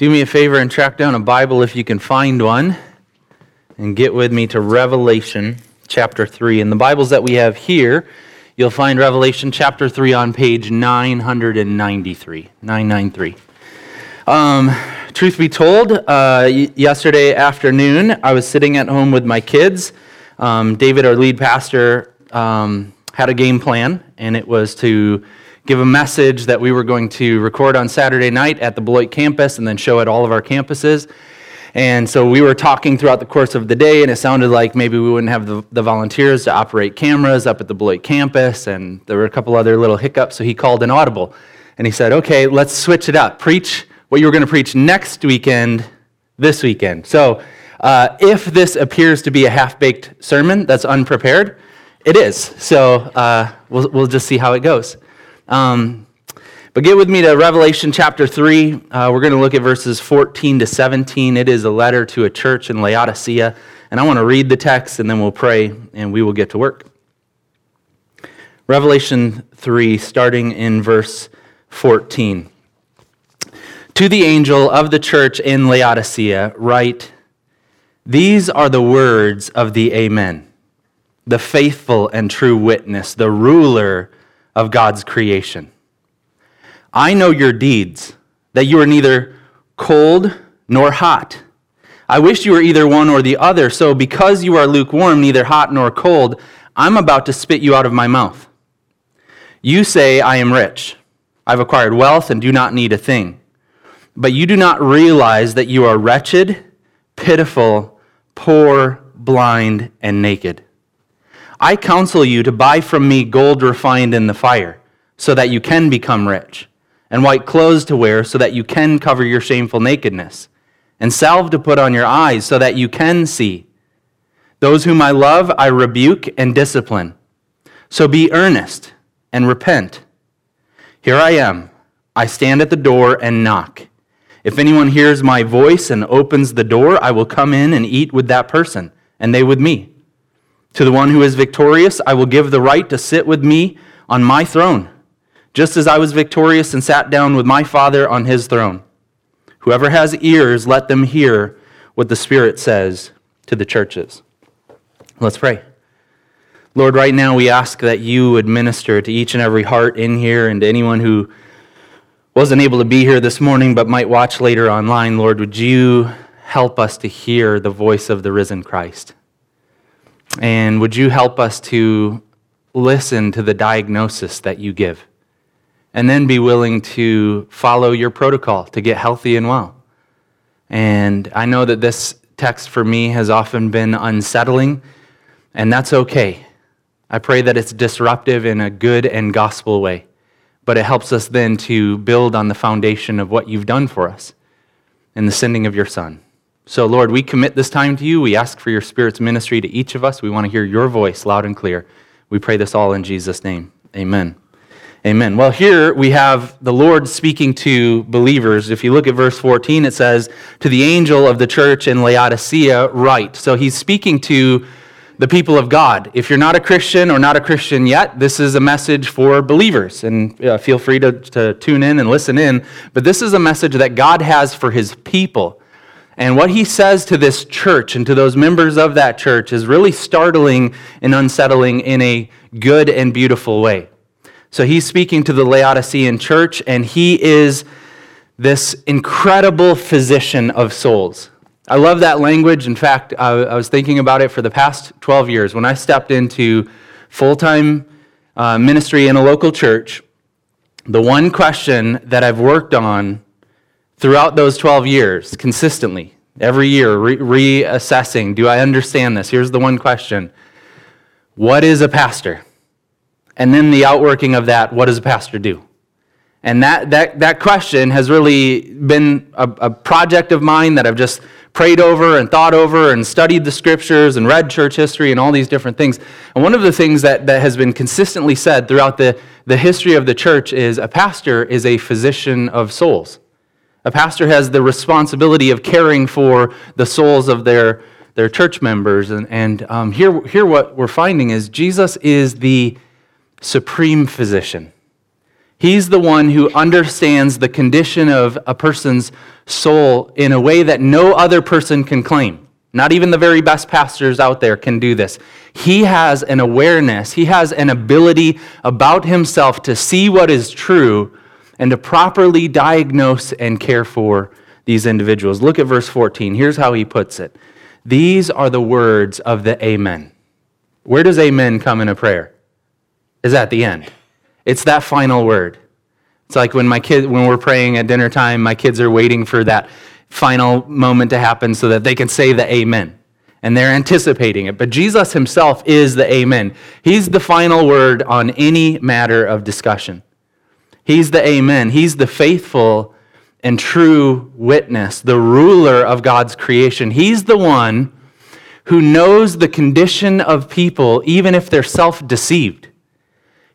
Do me a favor and track down a Bible if you can find one and get with me to Revelation chapter 3. In the Bibles that we have here, you'll find Revelation chapter 3 on page 993. 993. Um, truth be told, uh, yesterday afternoon, I was sitting at home with my kids. Um, David, our lead pastor, um, had a game plan, and it was to give a message that we were going to record on Saturday night at the Beloit campus and then show at all of our campuses. And so we were talking throughout the course of the day, and it sounded like maybe we wouldn't have the, the, volunteers to operate cameras up at the Beloit campus, and there were a couple other little hiccups, so he called an audible. And he said, Okay, let's switch it up. Preach what you were going to preach next weekend, this weekend. So uh, if this appears to be a half baked sermon that's unprepared, it is. So uh, we'll, we'll just see how it goes. Um, but get with me to Revelation chapter 3. Uh, we're going to look at verses 14 to 17. It is a letter to a church in Laodicea. And I want to read the text and then we'll pray and we will get to work. Revelation 3, starting in verse 14. To the angel of the church in Laodicea, write These are the words of the Amen, the faithful and true witness, the ruler of God's creation. I know your deeds, that you are neither cold nor hot. I wish you were either one or the other. So, because you are lukewarm, neither hot nor cold, I'm about to spit you out of my mouth. You say, I am rich. I've acquired wealth and do not need a thing. But you do not realize that you are wretched, pitiful, poor, blind, and naked. I counsel you to buy from me gold refined in the fire, so that you can become rich, and white clothes to wear, so that you can cover your shameful nakedness, and salve to put on your eyes, so that you can see. Those whom I love, I rebuke and discipline. So be earnest and repent. Here I am. I stand at the door and knock. If anyone hears my voice and opens the door, I will come in and eat with that person, and they with me. To the one who is victorious, I will give the right to sit with me on my throne, just as I was victorious and sat down with my Father on his throne. Whoever has ears, let them hear what the Spirit says to the churches. Let's pray. Lord, right now we ask that you would minister to each and every heart in here and to anyone who wasn't able to be here this morning but might watch later online. Lord, would you help us to hear the voice of the risen Christ? And would you help us to listen to the diagnosis that you give? And then be willing to follow your protocol to get healthy and well. And I know that this text for me has often been unsettling, and that's okay. I pray that it's disruptive in a good and gospel way, but it helps us then to build on the foundation of what you've done for us in the sending of your Son. So, Lord, we commit this time to you. We ask for your Spirit's ministry to each of us. We want to hear your voice loud and clear. We pray this all in Jesus' name. Amen. Amen. Well, here we have the Lord speaking to believers. If you look at verse 14, it says, To the angel of the church in Laodicea, write. So he's speaking to the people of God. If you're not a Christian or not a Christian yet, this is a message for believers. And uh, feel free to, to tune in and listen in. But this is a message that God has for his people. And what he says to this church and to those members of that church is really startling and unsettling in a good and beautiful way. So he's speaking to the Laodicean church, and he is this incredible physician of souls. I love that language. In fact, I was thinking about it for the past 12 years. When I stepped into full time uh, ministry in a local church, the one question that I've worked on throughout those 12 years, consistently, every year, re- reassessing do I understand this? Here's the one question What is a pastor? And then the outworking of that, what does a pastor do? And that, that, that question has really been a, a project of mine that I've just prayed over and thought over and studied the scriptures and read church history and all these different things. And one of the things that, that has been consistently said throughout the, the history of the church is a pastor is a physician of souls. A pastor has the responsibility of caring for the souls of their, their church members. And, and um, here, here, what we're finding is Jesus is the supreme physician. He's the one who understands the condition of a person's soul in a way that no other person can claim. Not even the very best pastors out there can do this. He has an awareness, he has an ability about himself to see what is true and to properly diagnose and care for these individuals. Look at verse 14. Here's how he puts it These are the words of the Amen. Where does Amen come in a prayer? Is at the end. It's that final word. It's like when my kid, when we're praying at dinner time, my kids are waiting for that final moment to happen so that they can say the amen. And they're anticipating it. But Jesus himself is the amen. He's the final word on any matter of discussion. He's the amen. He's the faithful and true witness, the ruler of God's creation. He's the one who knows the condition of people, even if they're self deceived.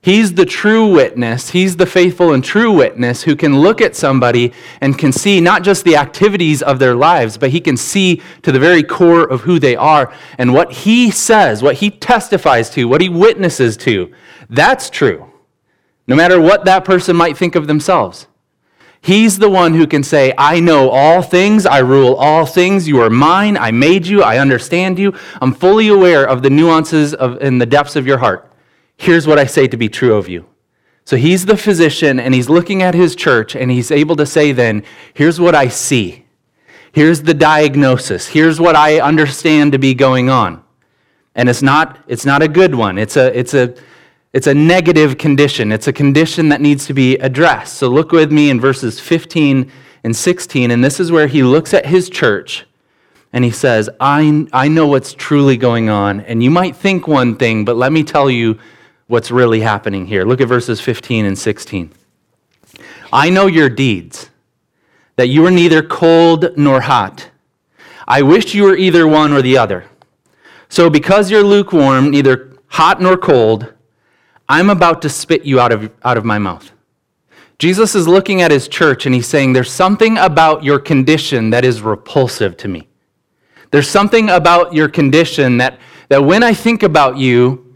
He's the true witness. He's the faithful and true witness who can look at somebody and can see not just the activities of their lives, but he can see to the very core of who they are. And what he says, what he testifies to, what he witnesses to, that's true. No matter what that person might think of themselves. He's the one who can say, I know all things, I rule all things, you are mine, I made you, I understand you, I'm fully aware of the nuances of, in the depths of your heart. Here's what I say to be true of you. So he's the physician and he's looking at his church and he's able to say, then, here's what I see. Here's the diagnosis. Here's what I understand to be going on. And it's not, it's not a good one. It's a, it's, a, it's a negative condition. It's a condition that needs to be addressed. So look with me in verses 15 and 16. And this is where he looks at his church and he says, I, I know what's truly going on. And you might think one thing, but let me tell you what's really happening here. Look at verses 15 and 16. I know your deeds, that you are neither cold nor hot. I wish you were either one or the other. So, because you're lukewarm, neither hot nor cold, I'm about to spit you out of, out of my mouth. Jesus is looking at his church and he's saying, There's something about your condition that is repulsive to me. There's something about your condition that, that when I think about you,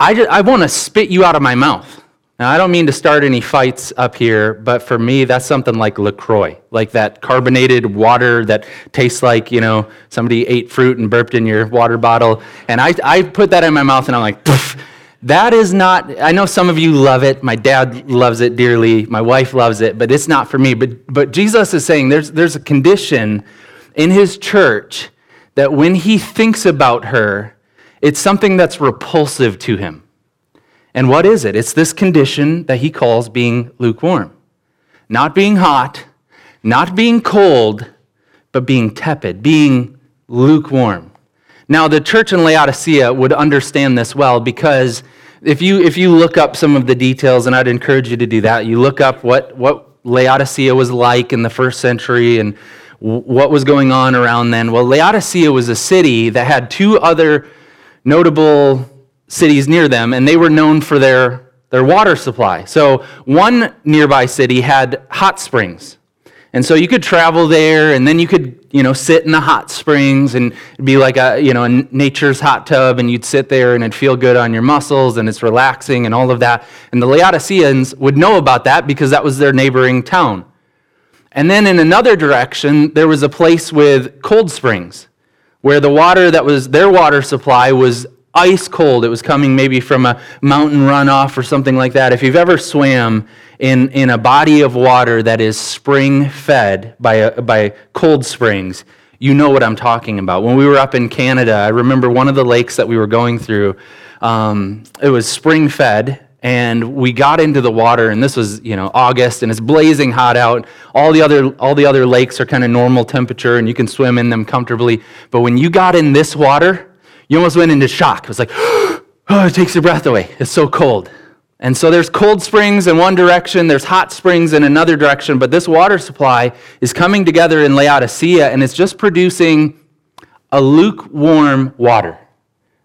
I, just, I want to spit you out of my mouth. Now, I don't mean to start any fights up here, but for me, that's something like LaCroix, like that carbonated water that tastes like, you know, somebody ate fruit and burped in your water bottle. And I, I put that in my mouth and I'm like, Poof. That is not, I know some of you love it. My dad loves it dearly. My wife loves it, but it's not for me. But, but Jesus is saying there's, there's a condition in his church that when he thinks about her, it's something that's repulsive to him. And what is it? It's this condition that he calls being lukewarm. Not being hot, not being cold, but being tepid, being lukewarm. Now, the church in Laodicea would understand this well because if you, if you look up some of the details, and I'd encourage you to do that, you look up what, what Laodicea was like in the first century and what was going on around then. Well, Laodicea was a city that had two other notable cities near them, and they were known for their, their water supply. So one nearby city had hot springs. And so you could travel there, and then you could, you know, sit in the hot springs, and be like a, you know, a nature's hot tub, and you'd sit there, and it'd feel good on your muscles, and it's relaxing, and all of that. And the Laodiceans would know about that because that was their neighboring town. And then in another direction, there was a place with cold springs where the water that was their water supply was ice cold. It was coming maybe from a mountain runoff or something like that. If you've ever swam in, in a body of water that is spring fed by, a, by cold springs, you know what I'm talking about. When we were up in Canada, I remember one of the lakes that we were going through, um, it was spring fed, and we got into the water and this was you know august and it's blazing hot out. All the other all the other lakes are kind of normal temperature and you can swim in them comfortably. But when you got in this water you almost went into shock. It was like oh it takes your breath away. It's so cold and so there's cold springs in one direction there's hot springs in another direction but this water supply is coming together in laodicea and it's just producing a lukewarm water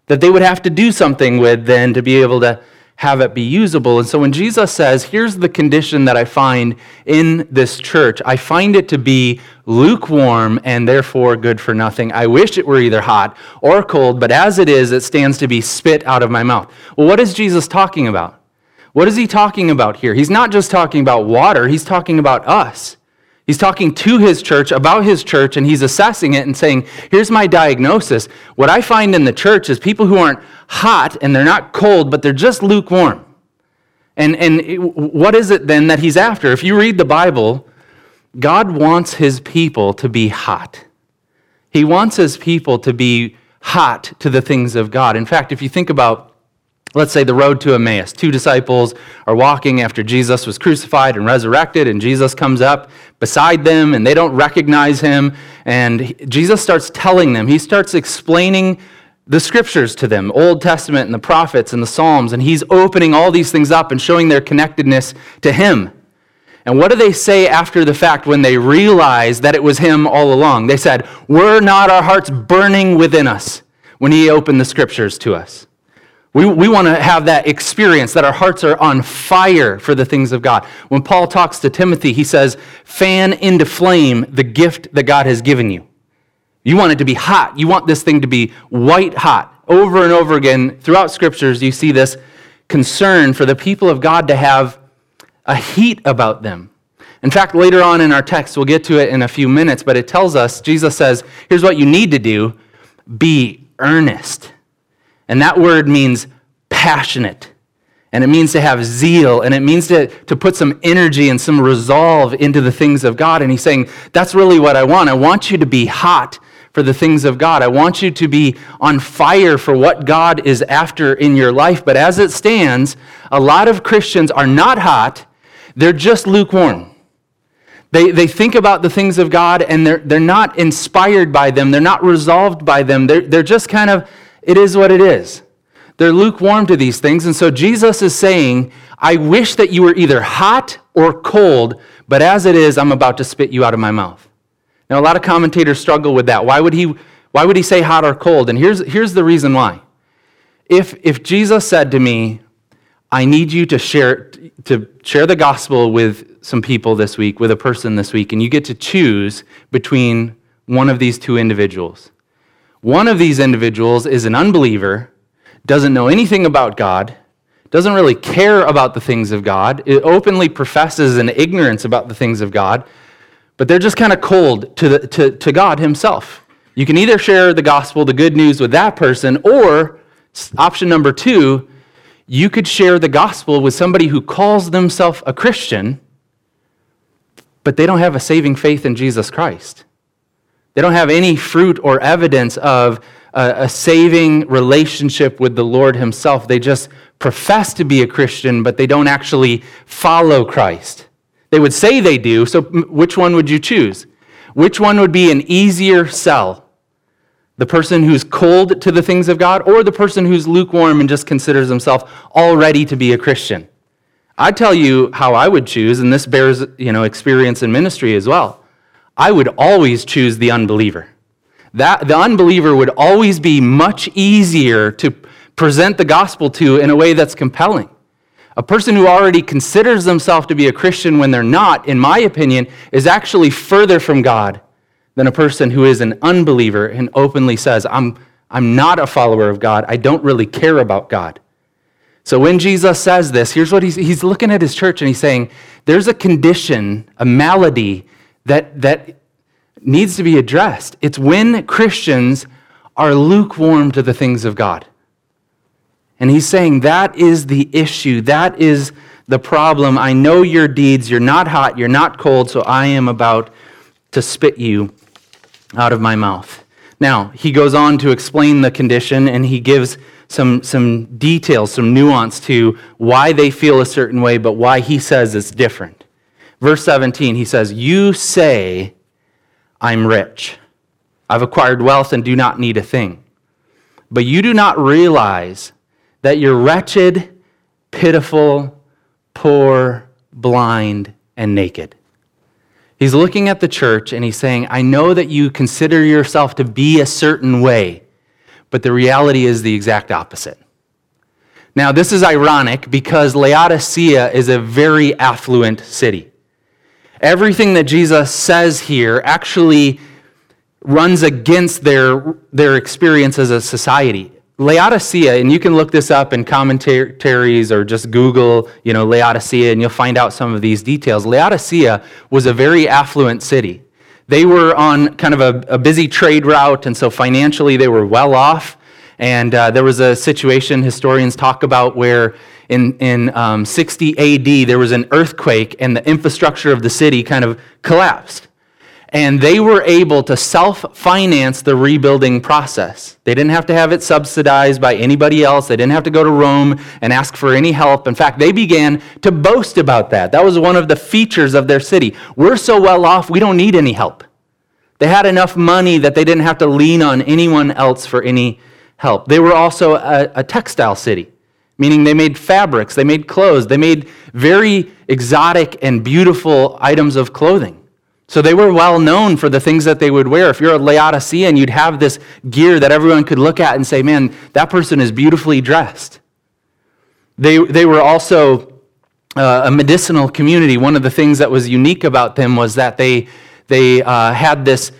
that they would have to do something with then to be able to have it be usable. And so when Jesus says, Here's the condition that I find in this church, I find it to be lukewarm and therefore good for nothing. I wish it were either hot or cold, but as it is, it stands to be spit out of my mouth. Well, what is Jesus talking about? What is he talking about here? He's not just talking about water, he's talking about us. He's talking to his church about his church and he's assessing it and saying, Here's my diagnosis. What I find in the church is people who aren't hot and they're not cold, but they're just lukewarm. And, and it, what is it then that he's after? If you read the Bible, God wants his people to be hot. He wants his people to be hot to the things of God. In fact, if you think about let's say the road to Emmaus. Two disciples are walking after Jesus was crucified and resurrected, and Jesus comes up beside them, and they don't recognize him. And Jesus starts telling them, he starts explaining the scriptures to them Old Testament and the prophets and the Psalms, and he's opening all these things up and showing their connectedness to him. And what do they say after the fact when they realize that it was him all along? They said, Were not our hearts burning within us when he opened the scriptures to us? We, we want to have that experience that our hearts are on fire for the things of God. When Paul talks to Timothy, he says, fan into flame the gift that God has given you. You want it to be hot. You want this thing to be white hot. Over and over again, throughout scriptures, you see this concern for the people of God to have a heat about them. In fact, later on in our text, we'll get to it in a few minutes, but it tells us, Jesus says, here's what you need to do be earnest. And that word means passionate. And it means to have zeal. And it means to, to put some energy and some resolve into the things of God. And he's saying, That's really what I want. I want you to be hot for the things of God. I want you to be on fire for what God is after in your life. But as it stands, a lot of Christians are not hot, they're just lukewarm. They, they think about the things of God and they're, they're not inspired by them, they're not resolved by them, they're, they're just kind of it is what it is. They're lukewarm to these things. And so Jesus is saying, I wish that you were either hot or cold, but as it is, I'm about to spit you out of my mouth. Now, a lot of commentators struggle with that. Why would he, why would he say hot or cold? And here's, here's the reason why. If, if Jesus said to me, I need you to share, to share the gospel with some people this week, with a person this week, and you get to choose between one of these two individuals. One of these individuals is an unbeliever, doesn't know anything about God, doesn't really care about the things of God, it openly professes an ignorance about the things of God, but they're just kind of cold to, the, to, to God Himself. You can either share the gospel, the good news with that person, or option number two, you could share the gospel with somebody who calls themselves a Christian, but they don't have a saving faith in Jesus Christ. They don't have any fruit or evidence of a, a, saving relationship with the Lord Himself. They just profess to be a Christian, but they don't actually follow Christ. They would say they do, so which one would you choose? Which one would be an easier sell? The person who's cold to the things of God, or the person who's lukewarm and just considers himself already to be a Christian? I tell you how I would choose, and this bears you know, experience in ministry as well. I would always choose the unbeliever. That, the unbeliever would always be much easier to present the gospel to in a way that's compelling. A person who already considers themselves to be a Christian when they're not, in my opinion, is actually further from God than a person who is an unbeliever and openly says, I'm, I'm not a follower of God. I don't really care about God. So when Jesus says this, here's what he's, he's looking at his church and he's saying, There's a condition, a malady that, that needs to be addressed. It's when Christians are lukewarm to the things of God. And he's saying that is the issue. That is the problem. I know your deeds. You're not hot. You're not cold. So I am about to spit you out of my mouth. Now, he goes on to explain the condition and he gives some, some details, some nuance to why they feel a certain way, but why he says it's different. Verse 17, he says, You say, I'm rich. I've acquired wealth and do not need a thing. But you do not realize that you're wretched, pitiful, poor, blind, and naked. He's looking at the church and he's saying, I know that you consider yourself to be a certain way, but the reality is the exact opposite. Now, this is ironic because Laodicea is a very affluent city. Everything that Jesus says here actually runs against their, their experience as a society. Laodicea, and you can look this up in commentaries or just Google, you know, Laodicea, and you'll find out some of these details. Laodicea was a very affluent city. They were on kind of a, a busy trade route, and so financially they were well off. And uh, there was a situation historians talk about where in, in um, 60 AD there was an earthquake and the infrastructure of the city kind of collapsed and they were able to self finance the rebuilding process. They didn't have to have it subsidized by anybody else. They didn't have to go to Rome and ask for any help. In fact, they began to boast about that. That was one of the features of their city. We're so well off, we don't need any help. They had enough money that they didn't have to lean on anyone else for any help. They were also a, a textile city, meaning they made fabrics, they made clothes, they made very exotic and beautiful items of clothing. So they were well known for the things that they would wear. If you're a Laodicean, you'd have this gear that everyone could look at and say, man, that person is beautifully dressed. They, they were also uh, a medicinal community. One of the things that was unique about them was that they, they uh, had this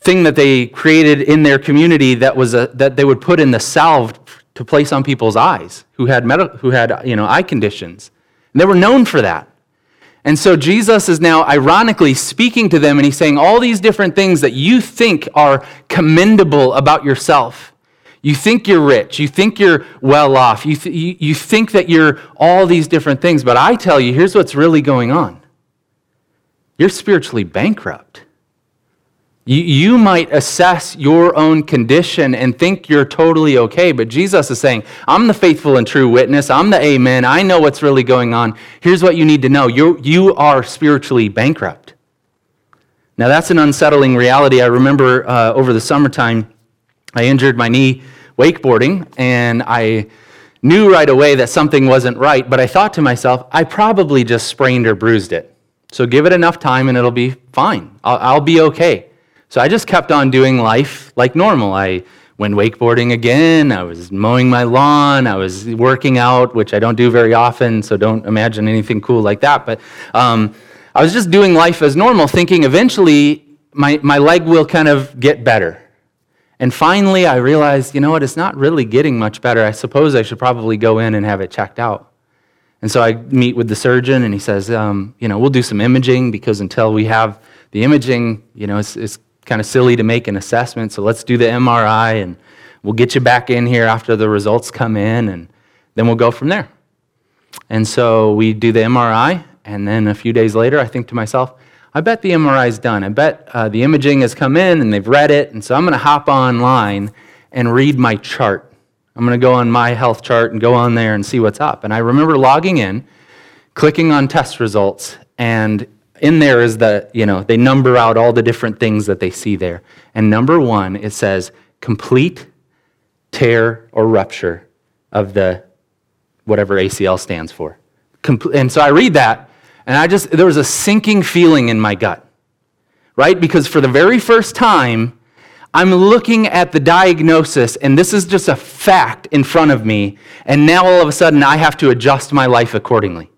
thing that they created in their community that, was a, that they would put in the salve to place on people's eyes who had, med- who had you know, eye conditions. And they were known for that. And so Jesus is now ironically speaking to them and he's saying all these different things that you think are commendable about yourself. You think you're rich. You think you're well off. You, th- you, you think that you're all these different things. But I tell you, here's what's really going on you're spiritually bankrupt. You, might assess your own condition and think you're totally okay, but Jesus is saying, I'm the faithful and true witness. I'm the amen. I know what's really going on. Here's what you need to know you you are spiritually bankrupt. Now, that's an unsettling reality. I remember uh, over the summertime, I injured my knee wakeboarding, and I knew right away that something wasn't right, but I thought to myself, I probably just sprained or bruised it. So give it enough time and it'll be fine. I'll, I'll be okay. So I just kept on doing life like normal. I went wakeboarding again. I was mowing my lawn. I was working out, which I don't do very often, so don't imagine anything cool like that. But um, I was just doing life as normal, thinking eventually my, my leg will kind of get better. And finally, I realized, you know what, it's not really getting much better. I suppose I should probably go in and have it checked out. And so I meet with the surgeon, and he says, um, you know, we'll do some imaging because until we have the imaging, you know, it's, it's kind of silly to make an assessment, so let's do the MRI and we'll get you back in here after the results come in and then we'll go from there. And so we do the MRI, and then a few days later, I think to myself, I bet the MRI is done. I bet uh, the imaging has come in and they've read it, and so I'm going to hop online and read my chart. I'm going to go on my health chart and go on there and see what's up. And I remember logging in, clicking on test results, and in there is the, you know, they number out all the different things that they see there. And number one, it says complete tear or rupture of the whatever ACL stands for. And so I read that, and I just, there was a sinking feeling in my gut, right? Because for the very first time, I'm looking at the diagnosis, and this is just a fact in front of me, and now all of a sudden I have to adjust my life accordingly.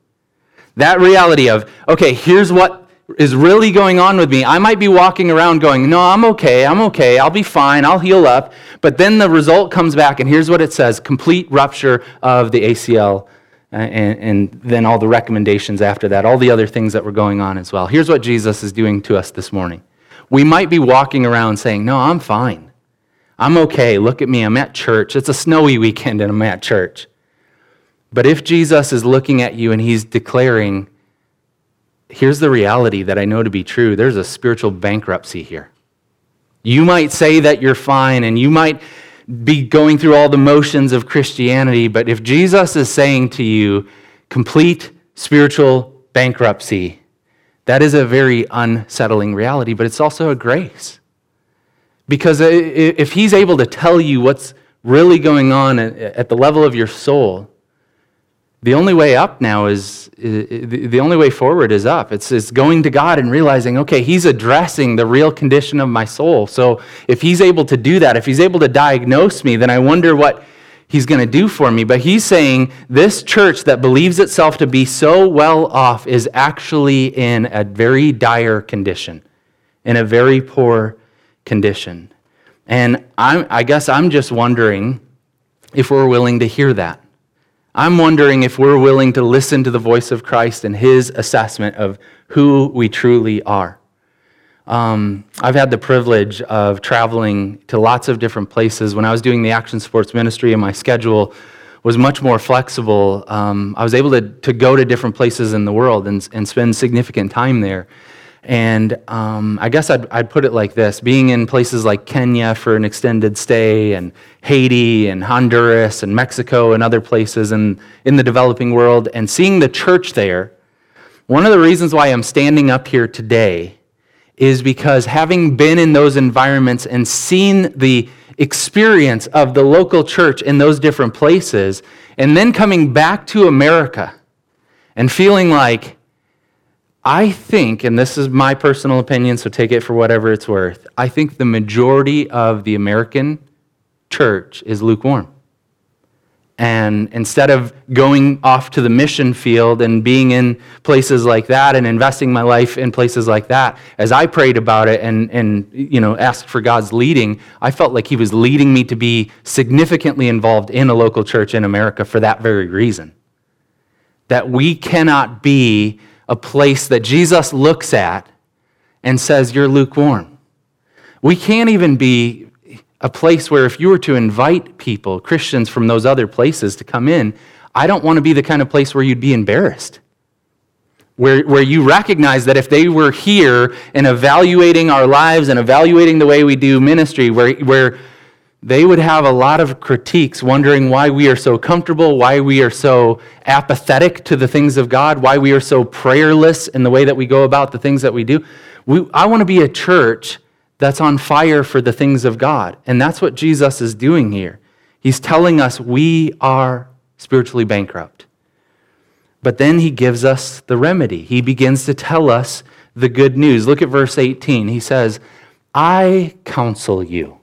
That reality of, okay, here's what is really going on with me. I might be walking around going, no, I'm okay, I'm okay, I'll be fine, I'll heal up. But then the result comes back, and here's what it says complete rupture of the ACL. And, and, then all the recommendations after that, all the other things that were going on as well. Here's what Jesus is doing to us this morning. We might be walking around saying, No, I'm fine. I'm okay. Look at me. I'm at church. It's a snowy weekend and I'm at church. But if Jesus is looking at you and he's declaring, here's the reality that I know to be true there's a spiritual bankruptcy here. You might say that you're fine and you might be going through all the motions of Christianity, but if Jesus is saying to you, complete spiritual bankruptcy, that is a very unsettling reality, but it's also a grace. Because if he's able to tell you what's really going on at the level of your soul, the only way up now is, the only way forward is up. It's, it's going to God and realizing, okay, He's addressing the real condition of my soul. So if He's able to do that, if He's able to diagnose me, then I wonder what He's going to do for me. But He's saying this church that believes itself to be so well off is actually in a very dire condition, in a very poor condition. And I'm, I guess I'm just wondering if we're willing to hear that. I'm wondering if we're willing to listen to the voice of Christ and his assessment of who we truly are. Um, I've had the privilege of traveling to lots of different places. When I was doing the action sports ministry, and my schedule was much more flexible, um, I was able to, to go to different places in the world and, and spend significant time there. And um, I guess I'd, I'd put it like this being in places like Kenya for an extended stay, and Haiti, and Honduras, and Mexico, and other places in, in the developing world, and seeing the church there, one of the reasons why I'm standing up here today is because having been in those environments and seen the experience of the local church in those different places, and then coming back to America and feeling like, I think, and this is my personal opinion, so take it for whatever it's worth, I think the majority of the American church is lukewarm. And instead of going off to the mission field and being in places like that and investing my life in places like that, as I prayed about it and, and you know, asked for God's leading, I felt like He was leading me to be significantly involved in a local church in America for that very reason. That we cannot be a place that Jesus looks at and says, You're lukewarm. We can't even be a place where if you were to invite people, Christians from those other places, to come in, I don't want to be the kind of place where you'd be embarrassed. Where, where you recognize that if they were here and evaluating our lives and evaluating the way we do ministry, where, where they would have a lot of critiques, wondering why we are so comfortable, why we are so apathetic to the things of God, why we are so prayerless in the way that we go about the things that we do. We, I want to be a church that's on fire for the things of God. And that's what Jesus is doing here. He's telling us we are spiritually bankrupt. But then he gives us the remedy. He begins to tell us the good news. Look at verse 18. He says, I counsel you.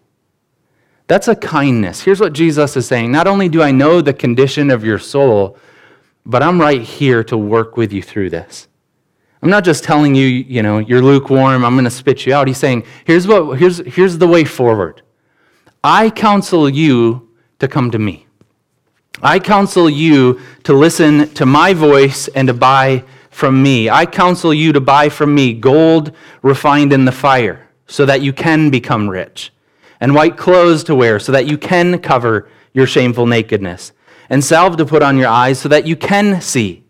That's a kindness. Here's what Jesus is saying Not only do I know the condition of your soul, but I'm right here to work with you through this. I'm not just telling you, you know, you're lukewarm, I'm going to spit you out. He's saying, here's, what, here's, here's the way forward. I counsel you to come to me. I counsel you to listen to my voice and to buy from me. I counsel you to buy from me gold refined in the fire so that you can become rich and white clothes to wear so that you can cover your shameful nakedness, and salve to put on your eyes so that you can see.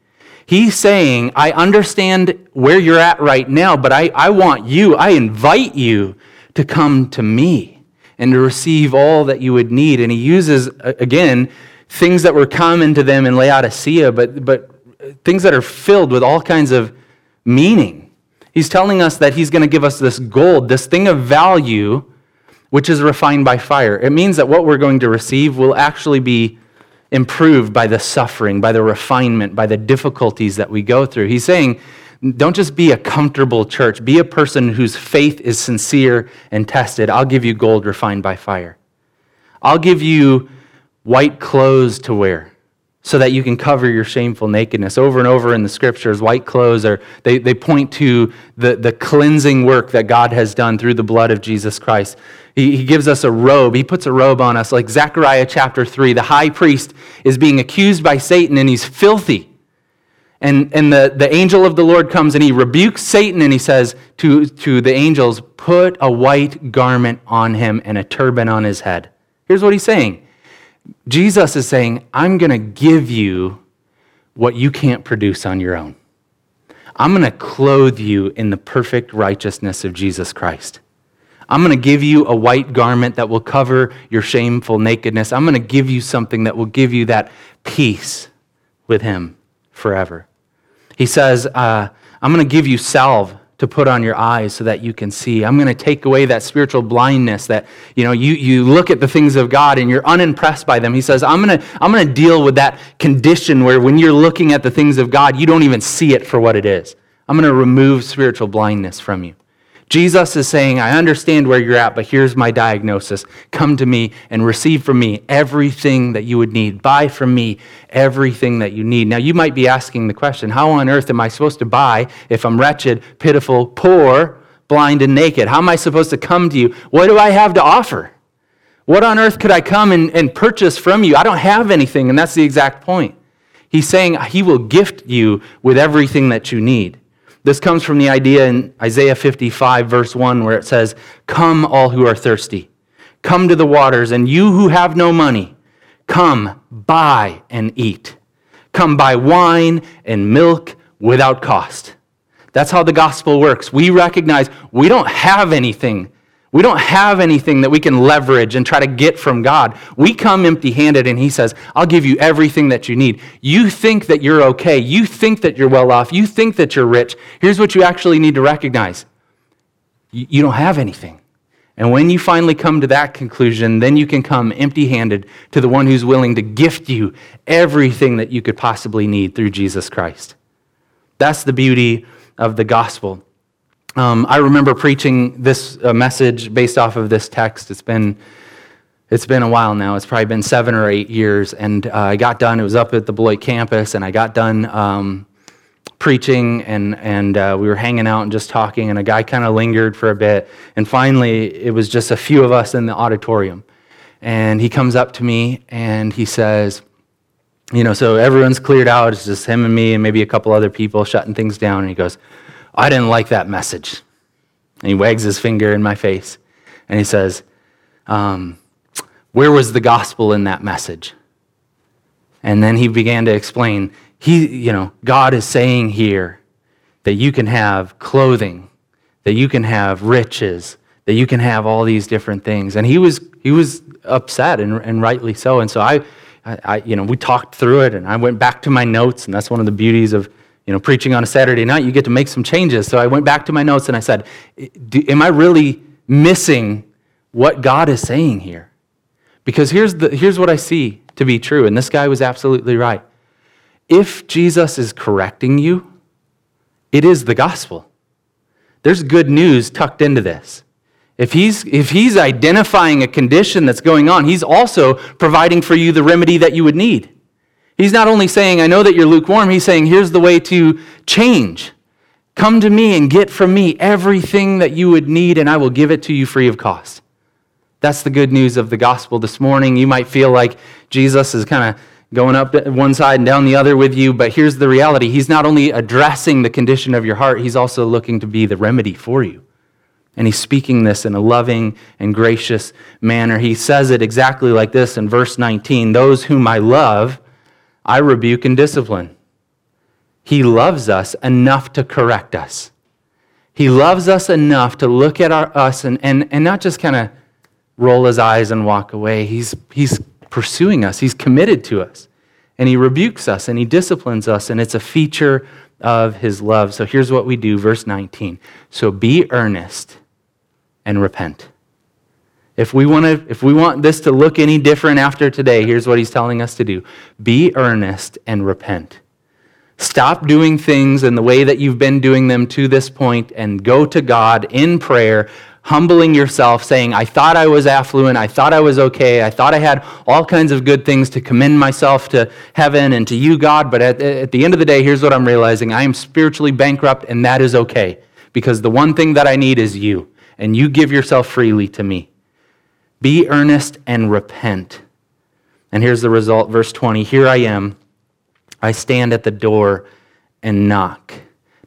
He's saying, I understand where you're at right now, but I, I want you, I invite you to come to me and to receive all that you would need. And he uses, again, things that were common to them in Laodicea, but, but uh, things that are filled with all kinds of meaning. He's telling us that he's going to give us this gold, this thing of value which is refined by fire. It means that what we're going to receive will actually be improved by the suffering, by the refinement, by the difficulties that we go through. He's saying, don't just be a comfortable church, be a person whose faith is sincere and tested. I'll give you gold refined by fire. I'll give you white clothes to wear so that you can cover your shameful nakedness. Over and over in the scriptures, white clothes are, they, they point to the, the cleansing work that God has done through the blood of Jesus Christ. He, he gives us a robe. He puts a robe on us, like Zechariah chapter 3. The high priest is being accused by Satan and he's filthy. And, and the, the angel of the Lord comes and he rebukes Satan and he says to, to the angels, Put a white garment on him and a turban on his head. Here's what he's saying Jesus is saying, I'm going to give you what you can't produce on your own. I'm going to clothe you in the perfect righteousness of Jesus Christ. I'm going to give you a white garment that will cover your shameful nakedness. I'm going to give you something that will give you that peace with Him forever. He says, uh, I'm going to give you salve to put on your eyes so that you can see. I'm going to take away that spiritual blindness that, you know, you, you look at the things of God and you're unimpressed by them. He says, I'm going to, I'm going to deal with that condition where when you're looking at the things of God, you don't even see it for what it is. I'm going to remove spiritual blindness from you. Jesus is saying, I understand where you're at, but here's my diagnosis. Come to me and receive from me everything that you would need. Buy from me everything that you need. Now, you might be asking the question how on earth am I supposed to buy if I'm wretched, pitiful, poor, blind, and naked? How am I supposed to come to you? What do I have to offer? What on earth could I come and, and purchase from you? I don't have anything. And that's the exact point. He's saying he will gift you with everything that you need. This comes from the idea in Isaiah 55, verse 1, where it says, Come, all who are thirsty. Come to the waters, and you who have no money, come, buy and eat. Come buy wine and milk without cost. That's how the gospel works. We recognize we don't have anything we don't have anything that we can leverage and try to get from God. We come empty handed, and He says, I'll give you everything that you need. You think that you're okay. You think that you're well off. You think that you're rich. Here's what you actually need to recognize you don't have anything. And when you finally come to that conclusion, then you can come empty handed to the one who's willing to gift you everything that you could possibly need through Jesus Christ. That's the beauty of the gospel. Um, I remember preaching this uh, message based off of this text. It's been it's been a while now. It's probably been seven or eight years, and uh, I got done. It was up at the Beloit campus, and I got done um, preaching, and and uh, we were hanging out and just talking. And a guy kind of lingered for a bit, and finally, it was just a few of us in the auditorium. And he comes up to me and he says, "You know, so everyone's cleared out. It's just him and me, and maybe a couple other people shutting things down." And he goes. I didn't like that message. And he wags his finger in my face and he says, um, Where was the gospel in that message? And then he began to explain, he, you know, God is saying here that you can have clothing, that you can have riches, that you can have all these different things. And he was, he was upset and, and rightly so. And so I, I, you know, we talked through it and I went back to my notes and that's one of the beauties of you know, preaching on a Saturday night, you get to make some changes. So I went back to my notes and I said, Am I really missing what God is saying here? Because here's, the, here's what I see to be true, and this guy was absolutely right. If Jesus is correcting you, it is the gospel. There's good news tucked into this. If he's, if he's identifying a condition that's going on, he's also providing for you the remedy that you would need. He's not only saying, I know that you're lukewarm, he's saying, here's the way to change. Come to me and get from me everything that you would need, and I will give it to you free of cost. That's the good news of the gospel this morning. You might feel like Jesus is kind of going up one side and down the other with you, but here's the reality He's not only addressing the condition of your heart, He's also looking to be the remedy for you. And He's speaking this in a loving and gracious manner. He says it exactly like this in verse 19 Those whom I love, I rebuke and discipline. He loves us enough to correct us. He loves us enough to look at our, us and, and, and not just kind of roll his eyes and walk away. He's, he's pursuing us, he's committed to us. And he rebukes us and he disciplines us, and it's a feature of his love. So here's what we do, verse 19. So be earnest and repent. If we, want to, if we want this to look any different after today, here's what he's telling us to do be earnest and repent. Stop doing things in the way that you've been doing them to this point and go to God in prayer, humbling yourself, saying, I thought I was affluent. I thought I was okay. I thought I had all kinds of good things to commend myself to heaven and to you, God. But at, at the end of the day, here's what I'm realizing I am spiritually bankrupt, and that is okay because the one thing that I need is you, and you give yourself freely to me. Be earnest and repent. And here's the result, verse 20 Here I am. I stand at the door and knock.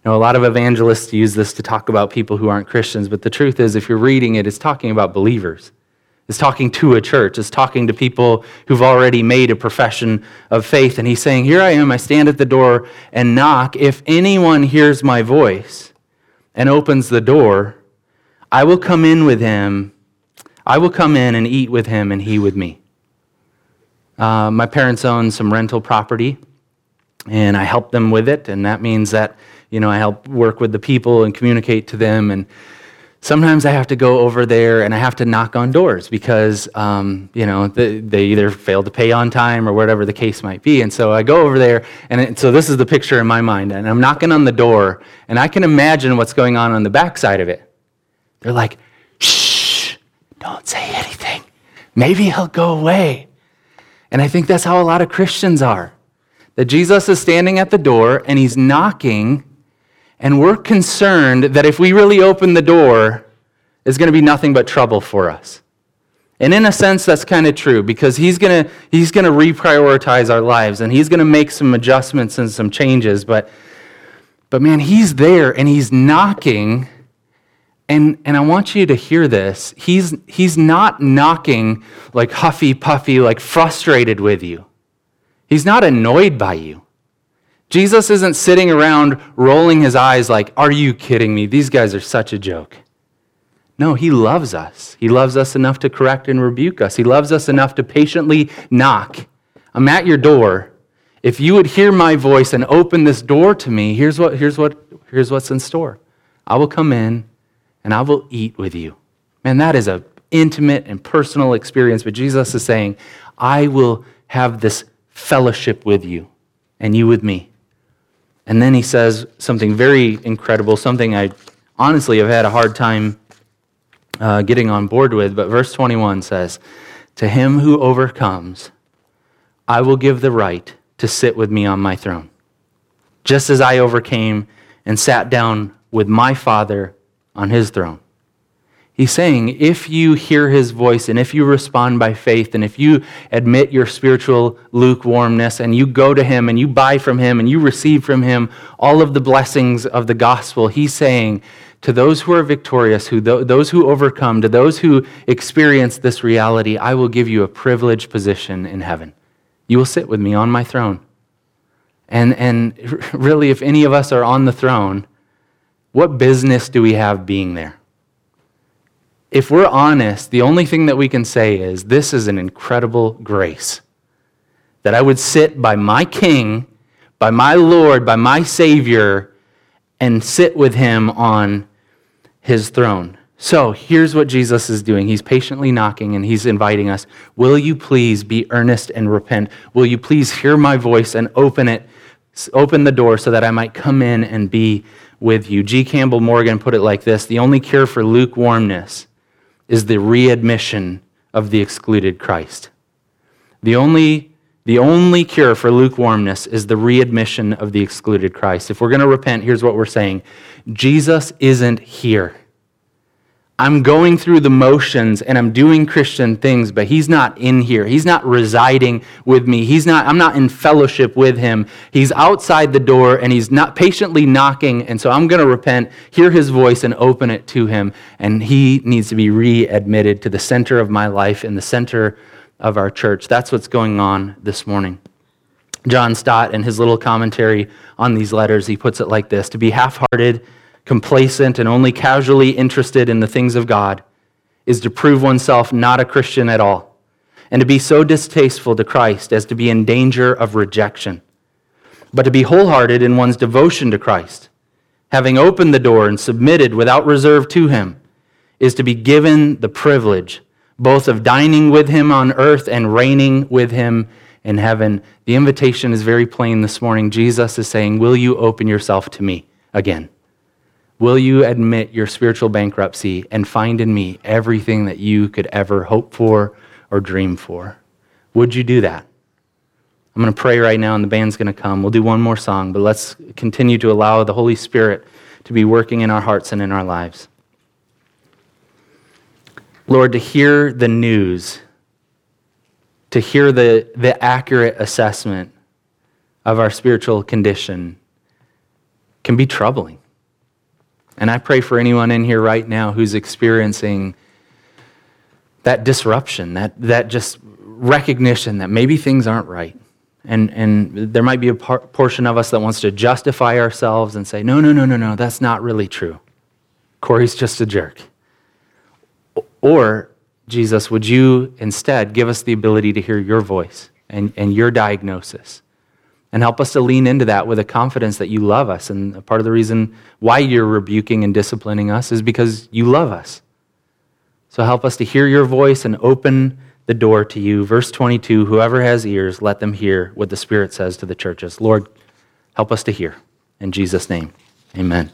Now, a lot of evangelists use this to talk about people who aren't Christians, but the truth is, if you're reading it, it's talking about believers. It's talking to a church. It's talking to people who've already made a profession of faith. And he's saying, Here I am. I stand at the door and knock. If anyone hears my voice and opens the door, I will come in with him I will come in and eat with him and he with me. Uh, my parents own some rental property, and I help them with it, and that means that you know I help work with the people and communicate to them. And sometimes I have to go over there and I have to knock on doors because um, you know they, they, either fail to pay on time or whatever the case might be. And so I go over there, and it, so this is the picture in my mind, and I'm knocking on the door, and I can imagine what's going on on the backside of it. They're like, don't say anything. Maybe he'll go away. And I think that's how a lot of Christians are. That Jesus is standing at the door and he's knocking, and we're concerned that if we really open the door, it's going to be nothing but trouble for us. And in a sense, that's kind of true because he's going to he's going to reprioritize our lives and he's going to make some adjustments and some changes. But, but man, he's there and he's knocking. And, and I want you to hear this. He's, he's not knocking like huffy puffy, like frustrated with you. He's not annoyed by you. Jesus isn't sitting around rolling his eyes like, Are you kidding me? These guys are such a joke. No, he loves us. He loves us enough to correct and rebuke us. He loves us enough to patiently knock. I'm at your door. If you would hear my voice and open this door to me, here's, what, here's, what, here's what's in store. I will come in and I will eat with you. Man, that is an intimate and personal experience. But Jesus is saying, I will have this fellowship with you and you with me. And then he says something very incredible, something I honestly have had a hard time uh, getting on board with. But verse 21 says, To him who overcomes, I will give the right to sit with me on my throne, just as I overcame and sat down with my Father on his throne. He's saying, if you hear his voice and if you respond by faith and if you admit your spiritual lukewarmness and you go to him and you buy from him and you receive from him all of the blessings of the gospel, he's saying to those who are victorious, who, those who overcome, to those who experience this reality, I will give you a privileged position in heaven. You will sit with me on my throne. And, and really, if any of us are on the throne, what business do we have being there? If we're honest, the only thing that we can say is this is an incredible grace. That I would sit by my King, by my Lord, by my Savior, and sit with him on his throne. So here's what Jesus is doing. He's patiently knocking and he's inviting us. Will you please be earnest and repent? Will you please hear my voice and open it, open the door so that I might come in and be with you? G. Campbell Morgan put it like this The only cure for lukewarmness is the readmission of the excluded Christ. The only the only cure for lukewarmness is the readmission of the excluded Christ. If we're going to repent, here's what we're saying Jesus isn't here. I'm going through the motions and I'm doing Christian things, but he's not in here. He's not residing with me. He's not, I'm not in fellowship with him. He's outside the door and he's not patiently knocking. And so I'm going to repent, hear his voice, and open it to him. And he needs to be readmitted to the center of my life and the center of our church. That's what's going on this morning. John Stott, in his little commentary on these letters, he puts it like this To be half hearted, complacent, and only casually interested in the things of God is to prove oneself not a Christian at all, and to be so distasteful to Christ as to be in danger of rejection. But to be wholehearted in one's devotion to Christ, having opened the door and submitted without reserve to Him, is to be given the privilege both of dining with him on earth and reigning with him in heaven. The invitation is very plain this morning. Jesus is saying, Will you open yourself to me again? Will you admit your spiritual bankruptcy and find in me everything that you could ever hope for or dream for? Would you do that? I'm going to pray right now, and the band's going to come. We'll do one more song, but let's continue to allow the Holy Spirit to be working in our hearts and in our lives. Lord, to hear the news, to hear the, the accurate assessment of our spiritual condition can be troubling. And I pray for anyone in here right now who's experiencing that disruption, that, that just recognition that maybe things aren't right. And, and there might be a par- portion of us that wants to justify ourselves and say, no, no, no, no, no, that's not really true. Corey's just a jerk. Or, Jesus, would you instead give us the ability to hear your voice and, and your diagnosis? And help us to lean into that with a confidence that you love us. And part of the reason why you're rebuking and disciplining us is because you love us. So help us to hear your voice and open the door to you. Verse 22 Whoever has ears, let them hear what the Spirit says to the churches. Lord, help us to hear. In Jesus' name, amen.